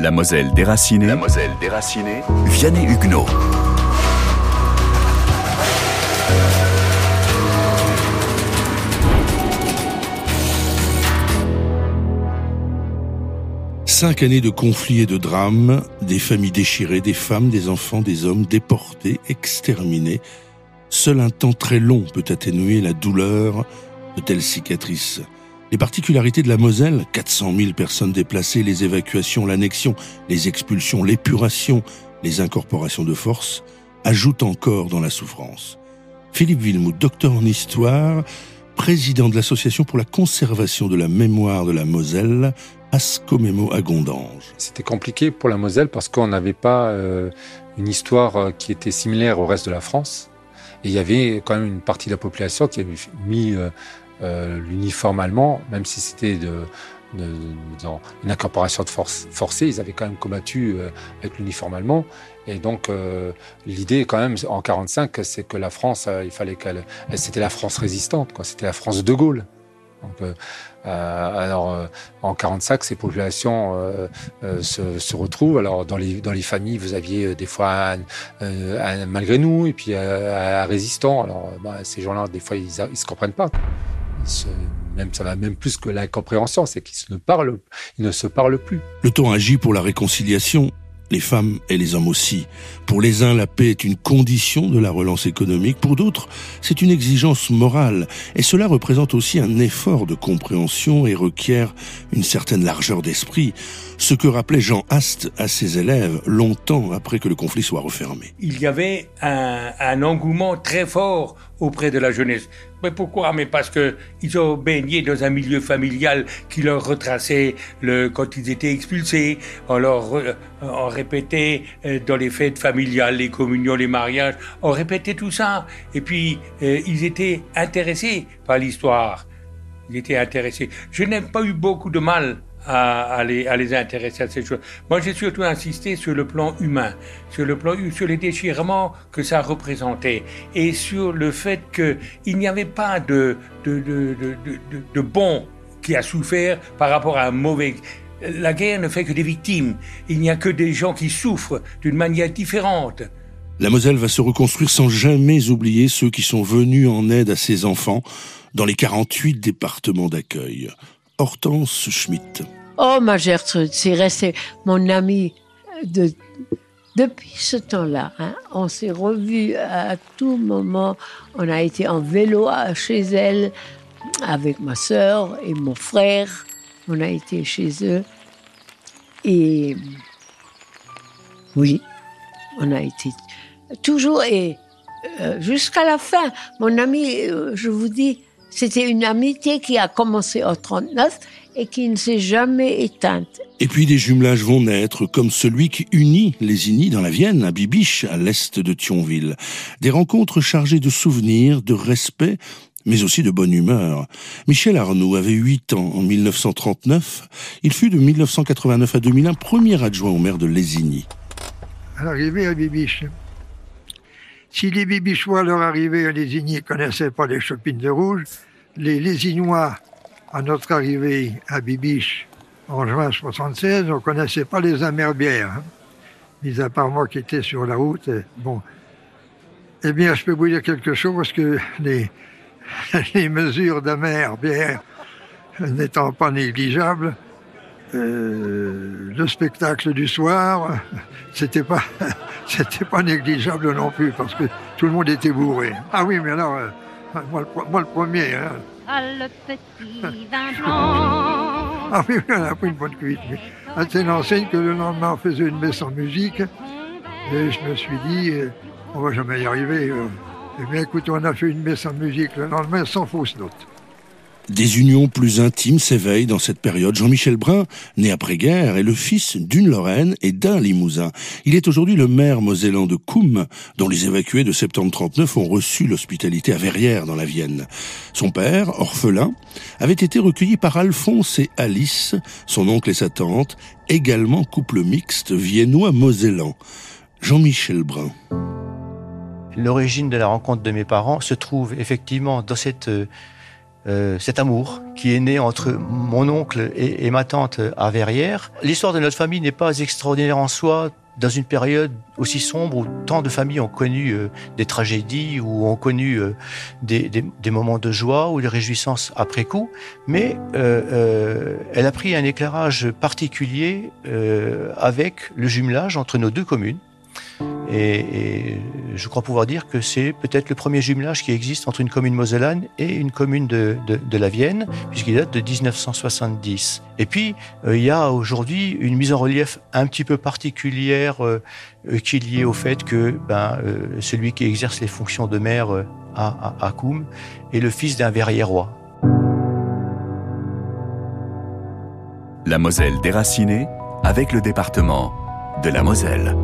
La Moselle déracinée. La Moselle déracinée. Vianney Huguenot. Cinq années de conflits et de drames, des familles déchirées, des femmes, des enfants, des hommes déportés, exterminés. Seul un temps très long peut atténuer la douleur de telles cicatrices. Les particularités de la Moselle, 400 000 personnes déplacées, les évacuations, l'annexion, les expulsions, l'épuration, les incorporations de force, ajoutent encore dans la souffrance. Philippe Villemout, docteur en histoire, président de l'Association pour la conservation de la mémoire de la Moselle, Ascomemo à Gondange. C'était compliqué pour la Moselle parce qu'on n'avait pas euh, une histoire euh, qui était similaire au reste de la France. Et il y avait quand même une partie de la population qui avait mis euh, l'uniforme allemand, même si c'était une incorporation de force forcée, ils avaient quand même combattu avec l'uniforme allemand. Et donc l'idée quand même en 45, c'est que la France, il fallait qu'elle, c'était la France résistante, quoi. C'était la France de Gaulle. Euh, alors, euh, en 45, ces populations euh, se, retrouvent. Alors, dans les, dans les familles, vous aviez des fois un, malgré nous et puis un, résistant. Alors, bah, ces gens-là, des fois, ils, ils se comprennent pas. Même ça va même plus que l'incompréhension, c'est qu'ils ne parlent, ils ne se parlent plus. Le temps agit pour la réconciliation les femmes et les hommes aussi. Pour les uns, la paix est une condition de la relance économique, pour d'autres, c'est une exigence morale, et cela représente aussi un effort de compréhension et requiert une certaine largeur d'esprit, ce que rappelait Jean Ast à ses élèves longtemps après que le conflit soit refermé. Il y avait un, un engouement très fort auprès de la jeunesse. Mais pourquoi? Mais parce que ils ont baigné dans un milieu familial qui leur retraçait quand ils étaient expulsés. On leur on répétait euh, dans les fêtes familiales, les communions, les mariages, on répétait tout ça. Et puis, euh, ils étaient intéressés par l'histoire. Ils étaient intéressés. Je n'ai pas eu beaucoup de mal à, les, à, les, intéresser à ces choses. Moi, j'ai surtout insisté sur le plan humain, sur le plan, sur les déchirements que ça représentait et sur le fait qu'il n'y avait pas de, de, de, de, de bon qui a souffert par rapport à un mauvais. La guerre ne fait que des victimes. Il n'y a que des gens qui souffrent d'une manière différente. La Moselle va se reconstruire sans jamais oublier ceux qui sont venus en aide à ses enfants dans les 48 départements d'accueil. Hortense Schmitt. Oh, ma Gertrude, c'est resté mon amie de, depuis ce temps-là. Hein. on s'est revus à tout moment. On a été en vélo chez elle avec ma soeur et mon frère. On a été chez eux. Et oui, on a été toujours et euh, jusqu'à la fin. Mon ami, euh, je vous dis, c'était une amitié qui a commencé en 39 et qui ne s'est jamais éteinte. Et puis des jumelages vont naître, comme celui qui unit les Inis dans la Vienne, à Bibiche, à l'est de Thionville. Des rencontres chargées de souvenirs, de respect, mais aussi de bonne humeur. Michel Arnoux avait 8 ans en 1939. Il fut de 1989 à 2001 premier adjoint au maire de Lésigny. À l'arrivée à Bibiche, si les Bibichois, à leur arrivée à Lésigny, ne connaissaient pas les chopines de rouge, les Lésignois, à notre arrivée à Bibiche en juin 76, on ne connaissait pas les amerbières. Hein. Mis à part moi qui étais sur la route. Bon. Eh bien, je peux vous dire quelque chose parce que les, les mesures d'amerbière n'étant pas négligeables, euh, le spectacle du soir, c'était pas, c'était pas négligeable non plus parce que tout le monde était bourré. Ah oui, mais alors, euh, moi, le, moi, le, premier. Hein. Ah, le petit vin ah oui, on a pris une bonne cuite. C'est l'enseigne que le lendemain on faisait une messe en musique et je me suis dit, euh, on va jamais y arriver. Eh bien, écoute, on a fait une messe en musique le lendemain sans fausse note. Des unions plus intimes s'éveillent dans cette période. Jean-Michel Brun, né après-guerre, est le fils d'une Lorraine et d'un Limousin. Il est aujourd'hui le maire mosellan de Coum, dont les évacués de septembre 39 ont reçu l'hospitalité à Verrières dans la Vienne. Son père, orphelin, avait été recueilli par Alphonse et Alice, son oncle et sa tante, également couple mixte viennois-mosellan. Jean-Michel Brun. L'origine de la rencontre de mes parents se trouve effectivement dans cette euh, cet amour qui est né entre mon oncle et, ma tante à Verrières. L'histoire de notre famille n'est pas extraordinaire en soi, dans une période aussi sombre où tant de familles ont connu euh, des tragédies, ou ont connu euh, des, moments de joie ou des réjouissances après coup, mais euh elle a pris un éclairage particulier avec le jumelage entre nos deux communes. Et, je crois pouvoir dire que c'est peut-être le premier jumelage qui existe entre une commune mosellane et une commune de, de, la Vienne, puisqu'il date de 1970. Et puis, euh, il y a aujourd'hui une mise en relief un petit peu particulière euh, euh qui est liée au fait que ben, celui qui exerce les fonctions de maire à, à, à est le fils d'un verriérois. La Moselle déracinée avec le département de la Moselle.